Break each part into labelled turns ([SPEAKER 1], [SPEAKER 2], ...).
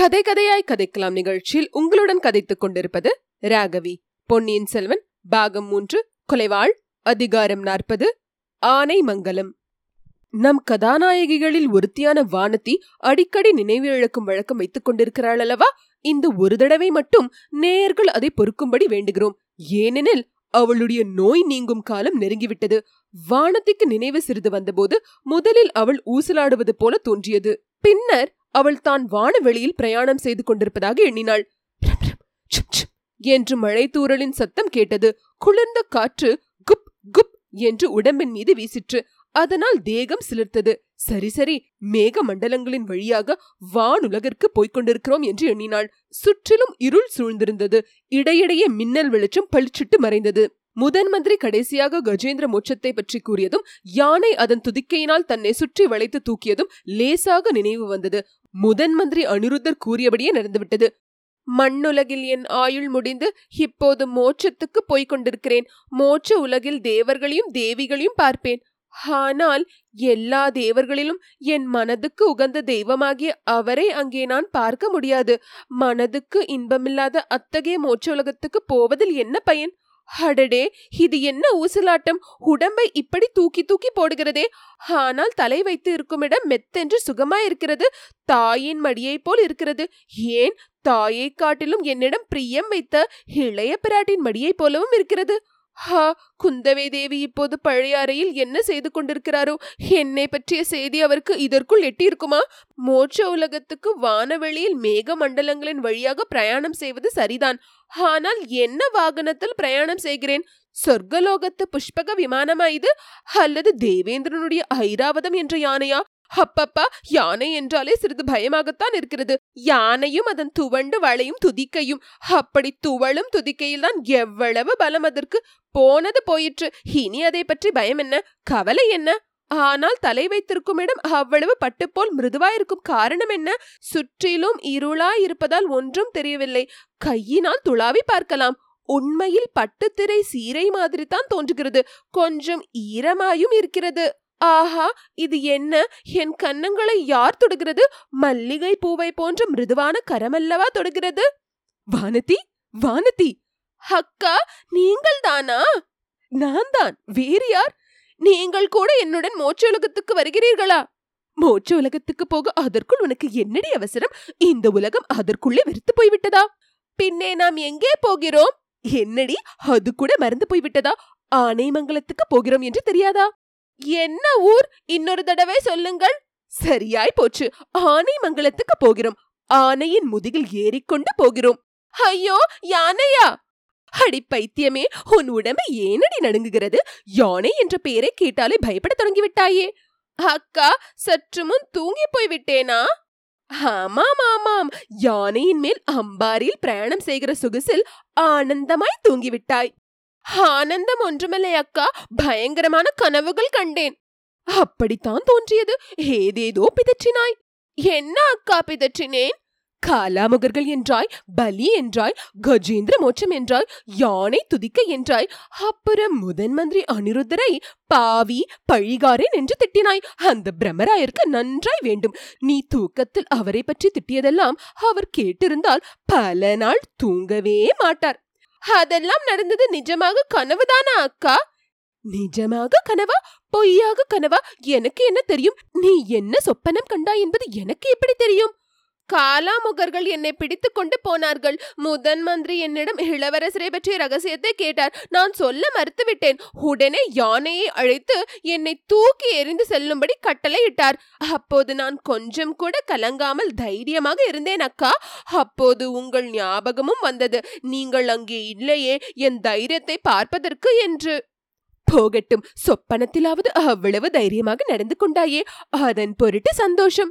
[SPEAKER 1] கதை கதையாய் கதைக்கலாம் நிகழ்ச்சியில் உங்களுடன் கதைத்துக் கொண்டிருப்பது ராகவி. பொன்னியின் செல்வன் பாகம் மூன்று கொலைவாள் அதிகாரம் நாற்பது ஆனை மங்கலம். நம் கதாநாயகிகளில் ஒருத்தியான வானதி அடிக்கடி நினைவு இழக்கும் வழக்கம் வைத்துக் கொண்டிருக்கிறாள் அல்லவா இந்த ஒரு தடவை மட்டும் நேயர்கள் அதை பொறுக்கும்படி வேண்டுகிறோம். ஏனெனில் அவளுடைய நோய் நீங்கும் காலம் நெருங்கிவிட்டது. வானத்திக்கு நினைவு சிறிது வந்தபோது முதலில் அவள் ஊசலாடுவது போல தோன்றியது. பின்னர் அவள் தான் வானவெளியில் பிரயாணம் செய்து கொண்டிருப்பதாக எண்ணினாள். என்று மழை சத்தம் கேட்டது. குளிர்ந்த காற்று குப் குப் என்று உடம்பின் மீது வீசிற்று. அதனால் தேகம் சிலிர்த்தது. சரி சரி மேக மண்டலங்களின் வழியாக வானுலகிற்கு போய்க் கொண்டிருக்கிறோம் என்று எண்ணினாள். சுற்றிலும் இருள் சூழ்ந்திருந்தது. இடையிடையே மின்னல் வெளிச்சம் பளிச்சிட்டு மறைந்தது. முதன் மந்திரி கடைசியாக கஜேந்திர மோட்சத்தை பற்றி கூறியதும் யானை அதன் துதிக்கையினால் தன்னை சுற்றி வளைத்து தூக்கியதும் லேசாக நினைவு வந்தது. முதன் மந்திரி அனிருத்தர் கூறியபடியே நடந்துவிட்டது. மண்ணுலகில் என் ஆயுள் முடிந்து இப்போது மோட்சத்துக்கு போய்க் கொண்டிருக்கிறேன். மோட்ச உலகில் தேவர்களையும் தேவிகளையும் பார்ப்பேன். ஆனால் எல்லா தேவர்களிலும் என் மனதுக்கு உகந்த தெய்வமாகிய அவரை அங்கே நான் பார்க்க முடியாது. மனதுக்கு இன்பமில்லாத அத்தகைய மோட்ச உலகத்துக்கு போவதில் என்ன பயன்? அடடே இது என்ன ஊசலாட்டம்? உடம்பை இப்படி தூக்கி தூக்கி போடுகிறதே? ஆனால் தலை வைத்து இருக்கும் இடம் மெத்தென்று சுகமாயிருக்கிறது. தாயின் மடியைப் போல் இருக்கிறது. ஏன்? தாயை காட்டிலும் என்னிடம் பிரியம் வைத்த இளைய பிராட்டின் மடியைப் போலவும் இருக்கிறது. ஹா குந்தவை தேவி இப்போது பழைய அறையில் என்ன செய்து கொண்டிருக்கிறாரோ? என்னை பற்றிய செய்தி அவருக்கு இதற்குள் எட்டியிருக்குமா? மோட்ச உலகத்துக்கு வானவெளியில் மேக மண்டலங்களின் வழியாக பிரயாணம் செய்வது சரிதான். ஆனால் என்ன வாகனத்தில் பிரயாணம் செய்கிறேன்? சொர்க்கலோகத்து புஷ்பக விமானமா இது? அல்லது தேவேந்திரனுடைய ஐராவதம் என்ற யானையா? அப்பப்பா யானை என்றாலே சிறிது பயமாகத்தான் இருக்கிறது. யானையும் அதன் துவண்டு வளையும் துதிக்கையும். அப்படி துவளும் துதிக்கையில் தான் எவ்வளவு பலம் அதற்கு போனது போயிற்று. இனி அதை பற்றி பயம் என்ன? கவலை என்ன? ஆனால் தலை வைத்திருக்கும் இடம் அவ்வளவு பட்டுப்போல் மிருதுவாயிருக்கும் காரணம் என்ன? சுற்றிலும் இருளாய் இருப்பதால் ஒன்றும் தெரியவில்லை. கையினால் துளாவி பார்க்கலாம். உண்மையில் பட்டுத்திரை சீரை மாதிரி தான் தோன்றுகிறது. கொஞ்சம் ஈரமாயும் இருக்கிறது. ஆஹா இது என்ன? என் கன்னங்களை யார் தொடுகிறது? மல்லிகை பூவை போன்ற மிருதுவான கரமல்லவா தொடுகிறது? வானதி வானதி! அக்கா நீங்கள் தானா? நான் தான். வேறு யார்? நீங்கள் கூட என்னுடன் மோட்ச உலகத்துக்கு வருகிறீர்களா? மோட்ச உலகத்துக்கு போக அதற்குள் உனக்கு என்னடி அவசரம்? இந்த உலகம் அதற்குள்ளே வெறுத்து போய்விட்டதா? பின்னே நாம் எங்கே போகிறோம்? என்னடி அது கூட மறந்து போய்விட்டதா? ஆனைமங்கலத்துக்கு போகிறோம் என்று தெரியாதா? என்ன ஊர்? இன்னொரு தடவை சொல்லுங்கள். சரியாய் போச்சு. ஆனை ஆனைமங்கலத்துக்கு போகிறோம். ஆனையின் முதுகில் ஏறிக்கொண்டு போகிறோம். ஐயோ யானையா! அடி பைத்தியமே உன் உடம்பு ஏனடி நடுங்குகிறது? யானை என்ற பெயரை கேட்டாலே பயப்பட தொடங்கிவிட்டாயே. அக்கா சற்று முன் தூங்கி போய் விட்டேனா ஆமாம் ஆமாம். யானையின் மேல் அம்பாரியில் பிரயாணம் செய்கிற சொகுசில் ஆனந்தமாய் தூங்கிவிட்டாய். ஆனந்தம் ஒன்றுமில்லை அக்கா. பயங்கரமான கனவுகள் கண்டேன். அப்படித்தான் தோன்றியது. ஏதேதோ பிதற்றினாய். என்ன அக்கா பிதற்றினேன்? காலாமுகர்கள் என்றாய் பலி என்றாய் கஜேந்திர மோட்சம் என்றாய் யானை துதிக்க என்றாய் அப்புறம் முதன் மந்திரி அனிருத்தரை பாவி பழிகாரன் என்று திட்டினாய். அந்த பிரம்மராயருக்கு நன்றாய் வேண்டும். நீ தூக்கத்தில் அவரை பற்றி திட்டியதெல்லாம் அவர் கேட்டிருந்தால் பல நாள் தூங்கவே மாட்டார். அதெல்லாம் நடந்தது நிஜமாக கனவுதானா அக்கா? நிஜமாக கனவா? பொய்யாக கனவா? எனக்கு என்ன தெரியும்? நீ என்ன சொப்பனம் கண்டா என்பது எனக்கு எப்படி தெரியும்? காலாமுகர்கள் என்னை பிடித்து கொண்டு போனார்கள். முதன் மந்திரி என்னிடம் இளவரசரை பற்றிய ரகசியத்தை கேட்டார். நான் சொல்ல மறுத்துவிட்டேன். உடனே யானையை அழைத்து என்னை தூக்கி எறிந்து செல்லும்படி கட்டளையிட்டார். அப்போது நான் கொஞ்சம் கூட கலங்காமல் தைரியமாக இருந்தேன் அக்கா. அப்போது உங்கள் ஞாபகமும் வந்தது. நீங்கள் அங்கே இல்லையே. என் தைரியத்தை பார்ப்பதற்கு என்று. போகட்டும். சொப்பனத்திலாவது அவ்வளவு தைரியமாக நடந்து கொண்டாயே. அதன் பொருட்டு சந்தோஷம்.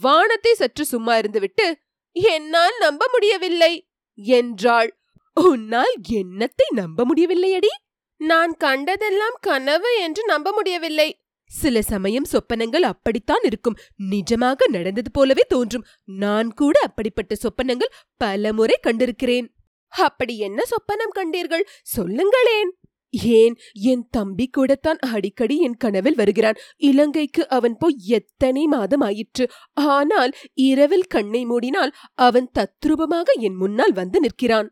[SPEAKER 1] வானத்தை சற்று சும்மா இருந்துவிட்டு என்னால் நம்ப முடியவில்லை என்றாள். உன்னால் என்னத்தை நம்ப முடியவில்லையடி? நான் கண்டதெல்லாம் கனவு என்று நம்ப முடியவில்லை. சில சமயம் சொப்பனங்கள் அப்படித்தான் இருக்கும். நிஜமாக நடந்தது போலவே தோன்றும். நான் கூட அப்படிப்பட்ட சொப்பனங்கள் பலமுறை கண்டிருக்கிறேன். அப்படி என்ன சொப்பனம் கண்டீர்கள்? சொல்லுங்களேன். ஏன் என் தம்பி கூடத்தான் அடிக்கடி என் கனவில் வருகிறான்? இலங்கைக்கு அவன் போய் எத்தனை மாதம் ஆயிற்று? ஆனால் இரவில் கண்ணை மூடினால் அவன் தத்ரூபமாக என் முன்னால் வந்து நிற்கிறான்.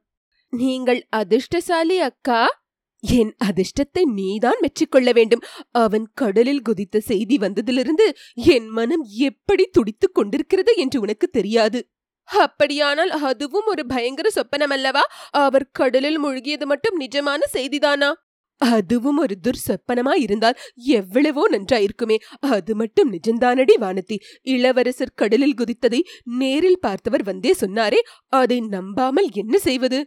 [SPEAKER 1] நீங்கள் அதிர்ஷ்டசாலி அக்கா. என் அதிர்ஷ்டத்தை நீதான் மெச்சிக்கொள்ள வேண்டும். அவன் கடலில் குதித்த செய்தி வந்ததிலிருந்து என் மனம் எப்படி துடித்துக் கொண்டிருக்கிறது என்று உனக்கு தெரியாது. அப்படியானால் அதுவும் ஒரு பயங்கர சொப்பனம் அல்லவா அவர் கடலில் மூழ்கியது மட்டும் நிஜமான செய்திதானா? அதுவும் ஒரு துர்சொப்பனமா இருந்தால் எவ்வளவோ நன்றாயிருக்குமே. அது மட்டும் நிஜந்தானடி வானதி. இளவரசர் கடலில் குதித்ததை நேரில் பார்த்தவர் வந்தே சொன்னாரே அதை நம்பாமல் என்ன செய்வது?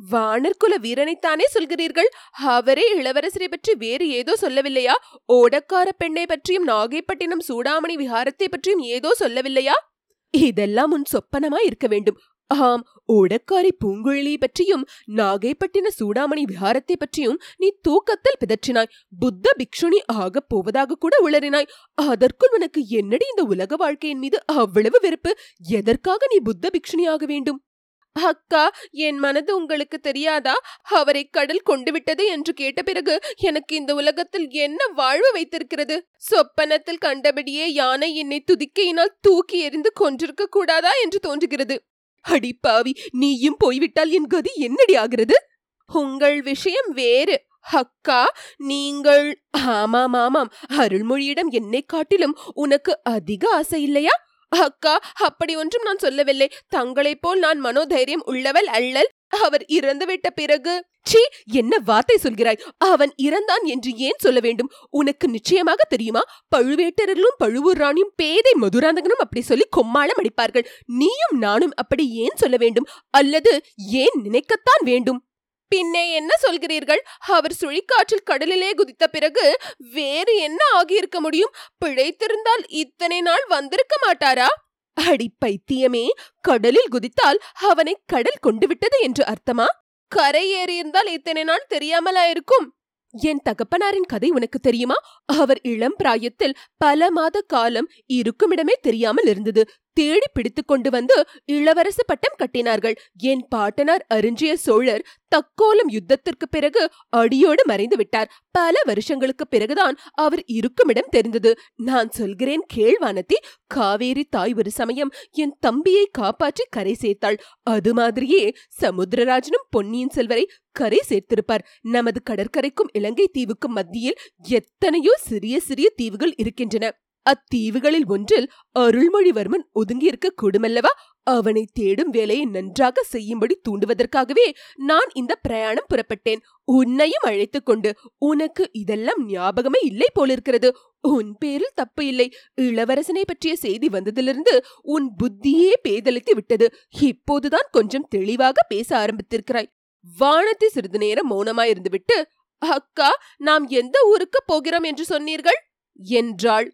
[SPEAKER 1] வானர்குல வீரனைத்தானே சொல்கிறீர்கள்? அவரே இளவரசரை பற்றி வேறு ஏதோ சொல்லவில்லையா? ஓடக்கார பெண்ணை பற்றியும் நாகைப்பட்டினம் சூடாமணி விஹாரத்தை பற்றியும் ஏதோ சொல்லவில்லையா? இதெல்லாம் உன் சொப்பனமா இருக்க வேண்டும். ஆம் ஓடக்காரி பூங்குழலியை பற்றியும் நாகைப்பட்டின சூடாமணி விஹாரத்தை பற்றியும் நீ தூக்கத்தில் பிதற்றினாய். புத்த பிக்ஷுனி ஆகப் போவதாக கூட உளறினாய். அதற்குள் உனக்கு என்னடி இந்த உலக வாழ்க்கையின் மீது அவ்வளவு வெறுப்பு? எதற்காக நீ புத்த பிக்ஷுனி ஆக வேண்டும்? அக்கா என் மனது உங்களுக்கு தெரியாதா? அவரை கடல் கொண்டு விட்டது என்று கேட்ட பிறகு எனக்கு இந்த உலகத்தில் என்ன வாழ்வு வைத்திருக்கிறது? சொப்பனத்தில் கண்டபடியே யானை என்னை துதிக்கையினால் தூக்கி எறிந்து கொன்றிருக்க கூடாதா என்று தோன்றுகிறது. அடி பாவி நீயும் போய்விட்டால் என் கதி என்னடி ஆகிறது? உங்கள் விஷயம் வேறு. அக்கா நீங்கள் ஆமாம் ஆமாம். அருள்மொழியிடம் என்னை காட்டிலும் உனக்கு அதிக ஆசை இல்லையா? அக்கா அப்படி ஒன்றும் நான் சொல்லவில்லை. தங்களைப் போல் நான் மனோதைரியம் உள்ளவள் அல்லல். அவர் இறந்துவிட்ட பிறகு சீ என்ன வார்த்தை சொல்கிறாய்? அவன் இறந்தான் என்று ஏன் சொல்ல வேண்டும்? உனக்கு நிச்சயமாக தெரியுமா? பழுவேட்டரர்களும் பழுவூர் ராணியும் பேதை மதுராந்தகனும் அப்படி சொல்லி கொம்மாளம் அடிப்பார்கள். நீயும் நானும் அப்படி ஏன் சொல்ல வேண்டும்? அல்லது ஏன் நினைக்கத்தான் வேண்டும்? பின்னே என்ன சொல்கிறீர்கள்? அவர் சுழிக்காற்றில் கடலிலே குதித்த பிறகு வேறு என்ன ஆகியிருக்க முடியும்? பிழைத்திருந்தால் இத்தனை நாள் வந்திருக்க மாட்டாரா? அடி பைத்தியமே! கடலில் குதித்தால் அவனை கடல் கொண்டு விட்டது என்று அர்த்தமா? கரை ஏறியிருந்தால் இத்தனை நாள் தெரியாமலா இருக்கும் என் தகப்பனாரின் கதை உனக்கு தெரியுமா? அவர் இளம் பிராயத்தில் பல மாத காலம் இருக்குமிடமே தெரியாமல் இருந்தது. தேடி பிடித்து கொண்டு வந்து இளவரசு பட்டம் கட்டினார்கள். என் பாட்டனார் அருஞ்சிய சோழர் தக்கோலம் யுத்தத்திற்கு பிறகு அடியோடு மறைந்து விட்டார். பல வருஷங்களுக்கு பிறகுதான் அவர் இருக்குமிடம் தெரிந்தது. நான் சொல்கிறேன் கேள்வானத்தி காவேரி தாய் ஒரு சமயம் என் தம்பியை காப்பாற்றி கரை சேர்த்தாள். அது மாதிரியே சமுத்திரராஜனும் பொன்னியின் செல்வரை கரை சேர்த்திருப்பார். நமது கடற்கரைக்கும் இலங்கை தீவுக்கும் மத்தியில் எத்தனையோ சிறிய சிறிய தீவுகள் இருக்கின்றன. அத்தீவுகளில் ஒன்றில் அருள்மொழிவர்மன் ஒதுங்கியிருக்க கூடுமல்லவா? அவனை தேடும் வேலையை நன்றாக செய்யும்படி தூண்டுவதற்காகவே நான் இந்த பிரயாணம் புறப்பட்டேன். உன்னையும் அழைத்துக் கொண்டு உனக்கு இதெல்லாம் ஞாபகமே இல்லை போலிருக்கிறது. உன் பேரில் தப்பு இல்லை. இளவரசனை பற்றிய செய்தி வந்ததிலிருந்து உன் புத்தியே பேதலித்து விட்டது. இப்போதுதான் கொஞ்சம் தெளிவாக பேச ஆரம்பித்திருக்கிறாய். வானத்தை சிறிது நேரம் மௌனமாயிருந்துவிட்டு அக்கா நாம் எந்த ஊருக்கு போகிறோம் என்று சொன்னீர்கள்? என்றாள்.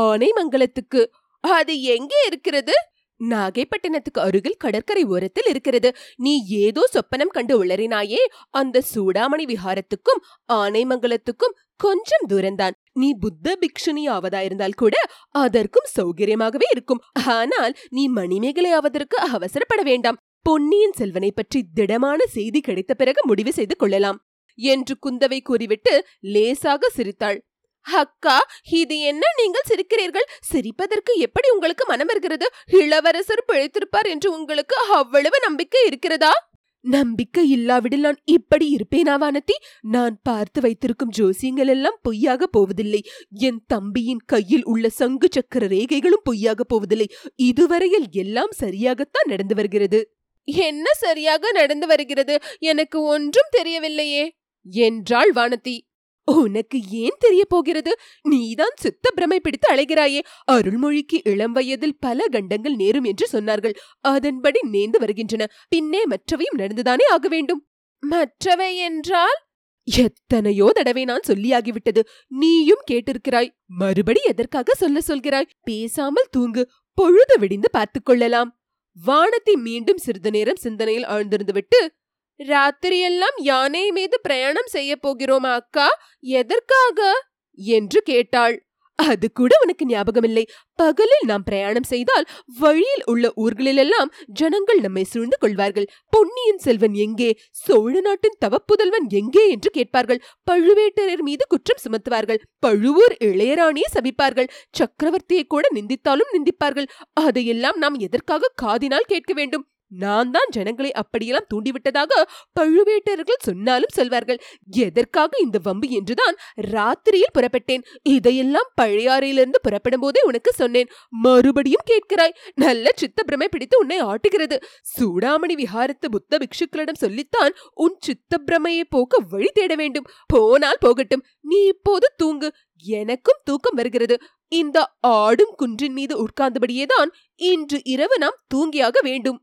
[SPEAKER 1] ஆனைமங்கலத்துக்கு அது எங்கே இருக்கிறது? நாகைப்பட்டினத்துக்கு அருகில் கடற்கரை ஓரத்தில் இருக்கிறது. நீ ஏதோ சொப்பனம் கண்டு உளறினாயே. அந்த சூடாமணி விஹாரத்துக்கும் ஆனைமங்கலத்துக்கும் கொஞ்சம் தூரம்தான். நீ புத்த பிக்ஷுனி ஆவதாயிருந்தால் கூட அதற்கும் சௌகரியமாகவே இருக்கும். ஆனால் நீ மணிமேகலை ஆவதற்கு அவசரப்பட வேண்டாம். பொன்னியின் செல்வனை பற்றி திடமான செய்தி கிடைத்த பிறகு முடிவு செய்து கொள்ளலாம். என்று குந்தவை கூறிவிட்டு லேசாக சிரித்தாள். அக்கா இது என்ன நீங்கள் சிரிக்கிறீர்கள்? சிரிப்பதற்கு எப்படி உங்களுக்கு மனம் வருகிறது இளவரசர் பிழைத்திருப்பார் என்று உங்களுக்கு அவ்வளவு நம்பிக்கை இருக்கிறதா? நம்பிக்கை இல்லாவிடில் நான் இப்படி இருப்பேனா வானதி? நான் பார்த்து வைத்திருக்கும் ஜோசியங்கள் எல்லாம் பொய்யாக போவதில்லை. என் தம்பியின் கையில் உள்ள சங்கு சக்கர ரேகைகளும் பொய்யாக போவதில்லை. இதுவரையில் எல்லாம் சரியாகத்தான் நடந்து வருகிறது. என்ன சரியாக நடந்து வருகிறது? எனக்கு ஒன்றும் தெரியவில்லையே. என்றாள் வானதி. உனக்கு ஏன் தெரிய போகிறது? நீதான் சித்த பிரமை பிடித்து அழைகிறாயே. அருள்மொழிக்கு இளம் வயதில் பல கண்டங்கள் நேரும் என்று சொன்னார்கள். அதன்படி நேர்ந்து வருகின்றன. பின்னே மற்றவையும் நடந்துதானே ஆக வேண்டும்? மற்றவை என்றால்? எத்தனையோ தடவை நான் சொல்லியாகிவிட்டது. நீயும் கேட்டிருக்கிறாய். மறுபடி எதற்காக சொல்ல சொல்கிறாய்? பேசாமல் தூங்கு. பொழுது விடிந்து பார்த்துக் கொள்ளலாம். வானத்தை மீண்டும் சிறிது நேரம் சிந்தனையில் ஆழ்ந்திருந்து விட்டு ராத்திரியெல்லாம் யானை மீது பிரயாணம் செய்ய போகிறோமா அக்கா? எதற்காக? என்று கேட்டாள். அது கூட உனக்கு ஞாபகமில்லை. பகலில் நாம் பிரயாணம் செய்தால் வழியில் உள்ள ஊர்களிலெல்லாம் ஜனங்கள் நம்மை சூழ்ந்து கொள்வார்கள். பொன்னியின் செல்வன் எங்கே? சோழ நாட்டின் தவப்புதல்வன் எங்கே? என்று கேட்பார்கள். பழுவேட்டரர் மீது குற்றம் சுமத்துவார்கள். பழுவூர் இளையராணியை சபிப்பார்கள். சக்கரவர்த்தியை கூட நிந்தித்தாலும் நிந்திப்பார்கள். அதையெல்லாம் நாம் எதற்காக காதினால் கேட்க வேண்டும்? நான் தான் ஜனங்களை அப்படியெல்லாம் தூண்டிவிட்டதாக பழுவேட்டர்கள் சொன்னாலும் சொல்வார்கள். எதற்காக இந்த வம்பு என்றுதான் ராத்திரியில் புறப்பட்டேன். இதையெல்லாம் பழையாறையிலிருந்து புறப்படும் போதே உனக்கு சொன்னேன். மறுபடியும் கேட்கிறாய். நல்ல சித்த பிரமை பிடித்து உன்னை ஆட்டுகிறது. சூடாமணி விஹாரத்து புத்த பிக்ஷுக்களிடம் சொல்லித்தான் உன் சித்த பிரமையை போக்க வழி தேட வேண்டும். போனால் போகட்டும். நீ இப்போது தூங்கு. எனக்கும் தூக்கம் வருகிறது. இந்த ஆடும் குன்றின் மீது உட்கார்ந்தபடியேதான் இன்று இரவு நாம் தூங்கியாக வேண்டும்.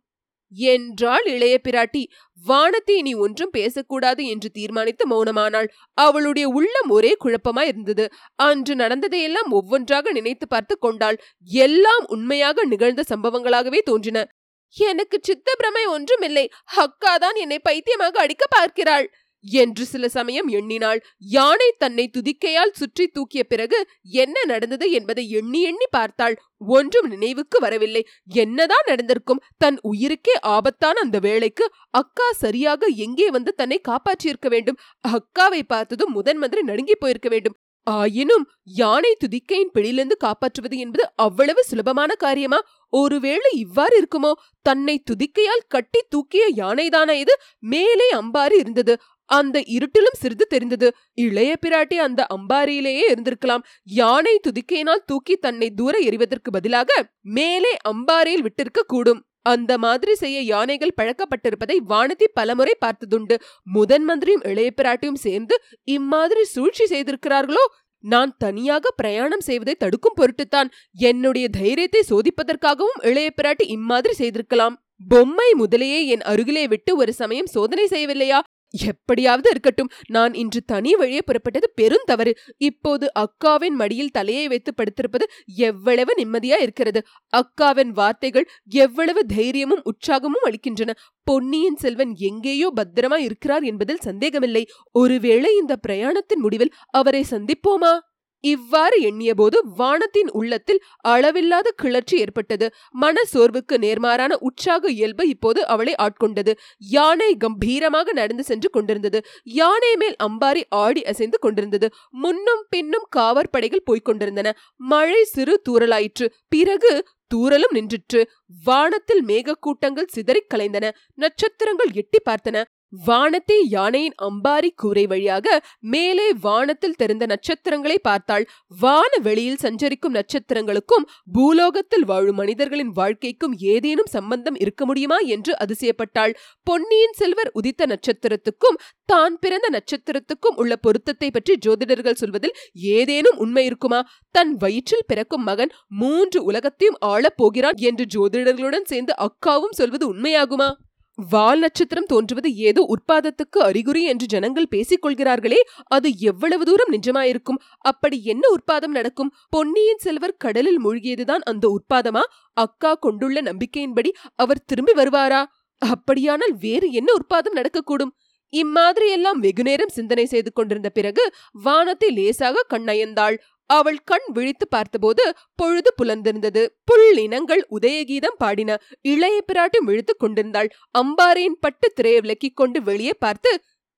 [SPEAKER 1] என்றாள் இளைய பிராட்டி. வானத்தை இனி ஒன்றும் பேசக்கூடாது என்று தீர்மானித்து மௌனமானாள். அவளுடைய உள்ளம் ஒரே குழப்பமாய் இருந்தது. அன்று நடந்ததையெல்லாம் ஒவ்வொன்றாக நினைத்து பார்த்து கொண்டாள். எல்லாம் உண்மையாக நிகழ்ந்த சம்பவங்களாகவே தோன்றின. எனக்கு சித்த பிரமை ஒன்றுமில்லை அக்காதான் என்னை பைத்தியமாக அடிக்க பார்க்கிறாள். என்று சில சமயம் எண்ணினாள். யானை தன்னை துதிக்கையால் சுற்றி தூக்கிய பிறகு என்ன நடந்தது என்பதை எண்ணி எண்ணி பார்த்தாள். ஒன்றும் நினைவுக்கு வரவில்லை. என்னதான் நடந்திருக்கும்? தன் உயிருக்கே ஆபத்தான அந்த வேளைக்கு அக்கா சரியாக எங்கே வந்து தன்னை காப்பாற்றியிருக்க வேண்டும்? அக்காவை பார்த்ததும் முதன் மந்திரி நடுங்கி போயிருக்க வேண்டும். ஆயினும் யானை துதிக்கையின் பிடியிலிருந்து காப்பாற்றுவது என்பது அவ்வளவு சுலபமான காரியமா? ஒருவேளை இவ்வாறு இருக்குமோ? தன்னை துதிக்கையால் கட்டி தூக்கிய யானைதானா இது? மேலே அம்பாறு இருந்தது. அந்த இருட்டிலும் சிறிது தெரிந்தது. இளைய பிராட்டி அந்த அம்பாரியிலேயே இருந்திருக்கலாம். யானை துதிக்கையினால் தூக்கி தன்னை தூர எறிவதற்கு பதிலாக மேலே அம்பாரியில் விட்டிருக்க கூடும். அந்த மாதிரி செய்ய யானைகள் பழக்கப்பட்டிருப்பதை வானதி பலமுறை பார்த்ததுண்டு. முதன் மந்திரியும் இளைய பிராட்டியும் சேர்ந்து இம்மாதிரி சூழ்ச்சி செய்திருக்கிறார்களோ? நான் தனியாக பிரயாணம் செய்வதை தடுக்கும் பொருட்டுத்தான். என்னுடைய தைரியத்தை சோதிப்பதற்காகவும் இளைய பிராட்டி இம்மாதிரி செய்திருக்கலாம். பொம்மை முதலையே என் அருகிலே விட்டு ஒரு சமயம் சோதனை செய்யவில்லையா? எப்படியாவது இருக்கட்டும். நான் இன்று தனி வழியே புறப்பட்டது பெருந்தவறு இப்போது அக்காவின் மடியில் தலையை வைத்து படுத்திருப்பது எவ்வளவு நிம்மதியா இருக்கிறது. அக்காவின் வார்த்தைகள் எவ்வளவு தைரியமும் உற்சாகமும் அளிக்கின்றன. பொன்னியின் செல்வன் எங்கேயோ பத்திரமா இருக்கிறார் என்பதில் சந்தேகமில்லை. ஒருவேளை இந்த பிரயாணத்தின் முடிவில் அவரை சந்திப்போமா? இவ்வாறு எண்ணியபோது வானத்தின் உள்ளத்தில் அளவில்லாத கிளர்ச்சி ஏற்பட்டது. மன சோர்வுக்கு நேர்மாறான உற்சாக இயல்பு இப்போது அவளை ஆட்கொண்டது. யானை கம்பீரமாக நடந்து சென்று கொண்டிருந்தது. யானை மேல் அம்பாரி ஆடி அசைந்து கொண்டிருந்தது. முன்னும் பின்னும் காவற்படைகள் போய்க் கொண்டிருந்தன. மழை சிறு தூரலாயிற்று பிறகு தூரலும் நின்றிற்று. வானத்தில் மேகக்கூட்டங்கள் சிதறிக் கலைந்தன. நட்சத்திரங்கள் எட்டி பார்த்தன. வானத்தை யானையின் அம்பாரி கூரை வழியாக மேலே வானத்தில் தெரிந்த நட்சத்திரங்களை பார்த்தாள். வான வெளியில் சஞ்சரிக்கும் நட்சத்திரங்களுக்கும் பூலோகத்தில் வாழும் மனிதர்களின் வாழ்க்கைக்கும் ஏதேனும் சம்பந்தம் இருக்க முடியுமா என்று அதிசயப்பட்டாள். பொன்னியின் செல்வர் உதித்த நட்சத்திரத்துக்கும் தான் பிறந்த நட்சத்திரத்துக்கும் உள்ள பொருத்தத்தை பற்றி ஜோதிடர்கள் சொல்வதில் ஏதேனும் உண்மை இருக்குமா? தன் வயிற்றில் பிறக்கும் மகன் மூன்று உலகத்தையும் ஆளப் போகிறான் என்று ஜோதிடர்களுடன் சேர்ந்து அக்காவும் சொல்வது உண்மையாகுமா? வால் நட்சத்திரம் தோன்றுவது ஏதோ உற்பாதத்துக்கு அறிகுறி என்று ஜனங்கள் பேசிக் கொள்கிறார்களே அது எவ்வளவு தூரம் நிஜமாயிருக்கும்? அப்படி என்ன உற்பாதம் நடக்கும்? பொன்னியின் செல்வர் கடலில் மூழ்கியதுதான் அந்த உற்பாதமா? அக்கா கொண்டுள்ள நம்பிக்கையின்படி அவர் திரும்பி வருவாரா? அப்படியானால் வேறு என்ன உற்பாதம் நடக்கக்கூடும்? இம்மாதிரி எல்லாம் வெகுநேரம் சிந்தனை செய்து கொண்டிருந்த பிறகு வானத்தை லேசாக கண்ணயந்தாள். அவள் கண் விழித்து பார்த்தபோது பொழுது புலந்திருந்தது. புள்ளினங்கள் உதயகீதம் பாடின. இளைய பிராட்டி விழுத்துக் கொண்டிருந்தாள். அம்பாரியின் பட்டு திரையை விலக்கிக் கொண்டு வெளியே பார்த்து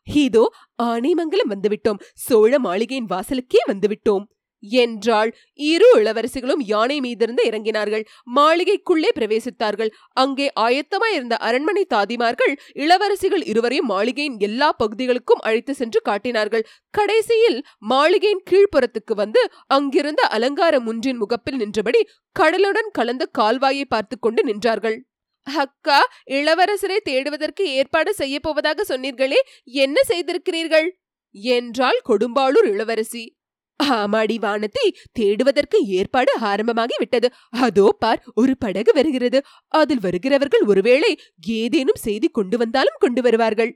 [SPEAKER 1] இதோ ஆனைமங்கலம் வந்துவிட்டோம். சோழ மாளிகையின் வாசலுக்கே வந்துவிட்டோம். என்றாள். இரு இளவரசிகளும் யானை மீதிருந்து இறங்கினார்கள். மாளிகைக்குள்ளே பிரவேசித்தார்கள். அங்கே ஆயத்தமாயிருந்த அரண்மனை தாதிமார்கள் இளவரசிகள் இருவரையும் மாளிகையின் எல்லா பகுதிகளுக்கும் அழைத்து சென்று காட்டினார்கள். கடைசியில் மாளிகையின் கீழ்ப்புறத்துக்கு வந்து அங்கிருந்த அலங்கார முன்றின் முகப்பில் நின்றபடி கடலுடன் கலந்த கால்வாயை பார்த்து கொண்டு நின்றார்கள். அக்கா இளவரசரை தேடுவதற்கு ஏற்பாடு செய்ய போவதாக சொன்னீர்களே. என்ன செய்திருக்கிறீர்கள்? என்றாள் கொடும்பாளூர் இளவரசி. ஆமாடி வானத்தை தேடுவதற்கு ஏற்பாடு ஆரம்பமாகி விட்டது. அதோ பார் ஒரு படகு வருகிறது. அதில் வருகிறவர்கள் ஒருவேளை ஏதேனும் செய்தி கொண்டு வந்தாலும் கொண்டு வருவார்கள்.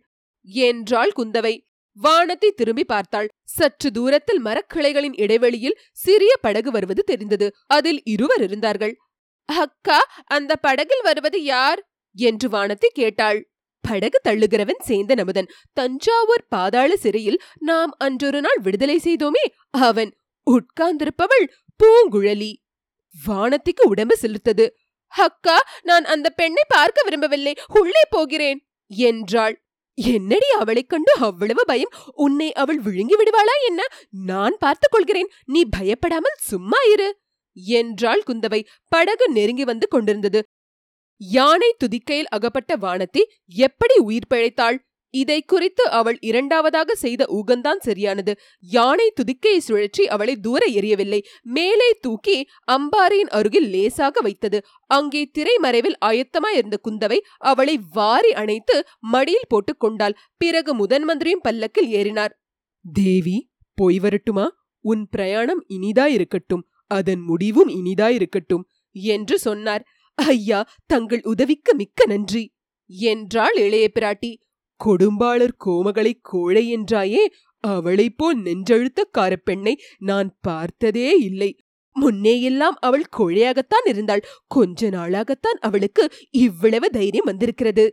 [SPEAKER 1] என்றாள் குந்தவை. வானத்தை திரும்பி பார்த்தாள். சற்று தூரத்தில் மரக்கிளைகளின் இடைவெளியில் சிறிய படகு வருவது தெரிந்தது. அதில் இருவர் இருந்தார்கள். அக்கா அந்த படகில் வருவது யார்? என்று வானத்தை கேட்டாள். படகு தள்ளுகிறவன் சேந்தன் அமுதன் தஞ்சாவூர் பாதாள சிறையில் நாம் அன்றொரு நாள் விடுதலை செய்தோமே அவன். உட்கார்ந்திருப்பவள் பூங்குழலி. வானத்திற்கு உடம்பு செலுத்தது. அக்கா நான் அந்த பெண்ணை பார்க்க விரும்பவில்லை. உள்ளே போகிறேன் என்றாள். என்னடி அவளைக் கண்டு அவ்வளவு பயம்? உன்னை அவள் விழுங்கி விடுவாளா என்ன? நான் பார்த்துக் கொள்கிறேன். நீ பயப்படாமல் சும்மா இரு என்றாள் குந்தவை. படகு நெருங்கி வந்து கொண்டிருந்தது. யானை துதிக்கையில் அகப்பட்ட வானத்தி எப்படி உயிர் பிழைத்தாள்? இதை குறித்து அவள் இரண்டாவதாக செய்த ஊகந்தான் சரியானது. யானை துதிக்கையை சுழற்றி அவளை தூர எறியவில்லை. மேலே தூக்கி அம்பாரியின் அருகில் லேசாக வைத்தது. அங்கே திரைமறைவில் ஆயத்தமாயிருந்த குந்தவை அவளை வாரி அணைத்து மடியில் போட்டுக் கொண்டாள். பிறகு முதன் மந்திரியும் பல்லக்கில் ஏறினார். தேவி போய் வரட்டுமா? உன் பிரயாணம் இனிதாயிருக்கட்டும். அதன் முடிவும் இனிதாயிருக்கட்டும் என்று சொன்னார். ஐயா தங்கள் உதவிக்கு மிக்க நன்றி. என்றாள் இளைய பிராட்டி. கொடும்பாளர் கோமகளை கோழை என்றாயே அவளைப் போல் நெஞ்செழுத்தக்கார பெண்ணை நான் பார்த்ததே இல்லை. முன்னேயெல்லாம் அவள் கோழையாகத்தான் இருந்தாள். கொஞ்ச நாளாகத்தான் அவளுக்கு இவ்வளவு தைரியம் வந்திருக்கிறது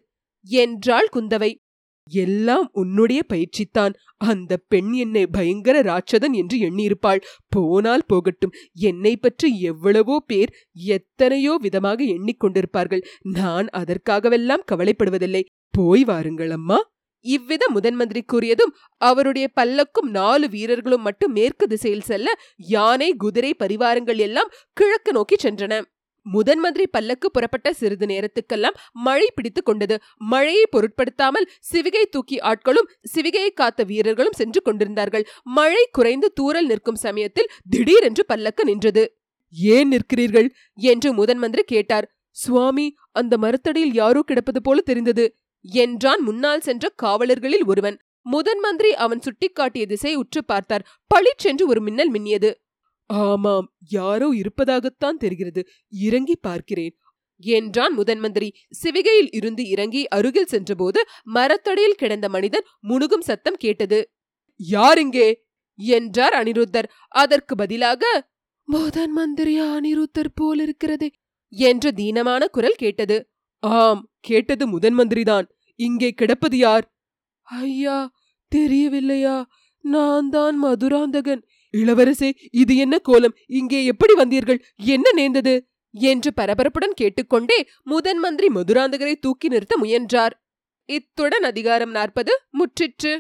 [SPEAKER 1] என்றாள் குந்தவை. எல்லாம் உன்னுடைய பயிற்சித்தான் அந்த பெண் என்னை பயங்கர ராட்சதன் என்று எண்ணியிருப்பாள். போனால் போகட்டும். என்னை பற்றி எவ்வளவோ பேர் எத்தனையோ விதமாக எண்ணிக்கொண்டிருப்பார்கள். நான் அதற்காகவெல்லாம் கவலைப்படுவதில்லை. போய் வாருங்கள் அம்மா. இவ்வித முதன் மந்திரி கூறியதும் அவருடைய பல்லக்கும் நாலு வீரர்களும் மட்டும் மேற்கு திசையில் செல்ல யானை குதிரை பரிவாரங்கள் எல்லாம் கிழக்கு நோக்கி சென்றன. முதன் மந்திரி பல்லக்கு புறப்பட்ட சிறிது நேரத்துக்கெல்லாம் மழை பிடித்துக் கொண்டது. மழையை பொருட்படுத்தாமல் சிவிகை தூக்கி ஆட்களும் சிவிகையை காத்த வீரர்களும் சென்று கொண்டிருந்தார்கள். மழை குறைந்து தூரல் நிற்கும் சமயத்தில் திடீரென்று பல்லக்கு நின்றது. ஏன் நிற்கிறீர்கள்? என்று முதன் மந்திரி கேட்டார். சுவாமி அந்த மரத்தடியில் யாரோ கிடப்பது போல தெரிந்தது என்றான் முன்னால் சென்ற காவலர்களில் ஒருவன். முதன் மந்திரி அவன் சுட்டிக்காட்டிய திசையை உற்று பார்த்தார். பளிச்சென்று ஒரு மின்னல் மின்னியது. ஆமாம் யாரோ இருப்பதாகத்தான் தெரிகிறது. இறங்கி பார்க்கிறேன். என்றான் முதன் மந்திரி சிவிகையில் இருந்து இறங்கி அருகில் சென்றபோது மரத்தடியில் கிடந்த மனிதன் முணுகும் சத்தம் கேட்டது. யார் இங்கே? என்றார் அனிருத்தர். அதற்கு பதிலாக முதன் மந்திரி அனிருத்தர் போல் இருக்கிறதே? என்ற தீனமான குரல் கேட்டது. ஆம் கேட்டது முதன் மந்திரிதான் இங்கே கிடப்பது யார்? ஐயா தெரியவில்லையா? நான் தான் மதுராந்தகன். இளவரசே இது என்ன கோலம்? இங்கே எப்படி வந்தீர்கள்? என்ன நேர்ந்தது? என்று பரபரப்புடன் கேட்டுக்கொண்டே முதன் மந்திரி மதுராந்தகரை தூக்கி நிறுத்த முயன்றார். இத்துடன் அதிகாரம் நாற்பது முற்றிற்று.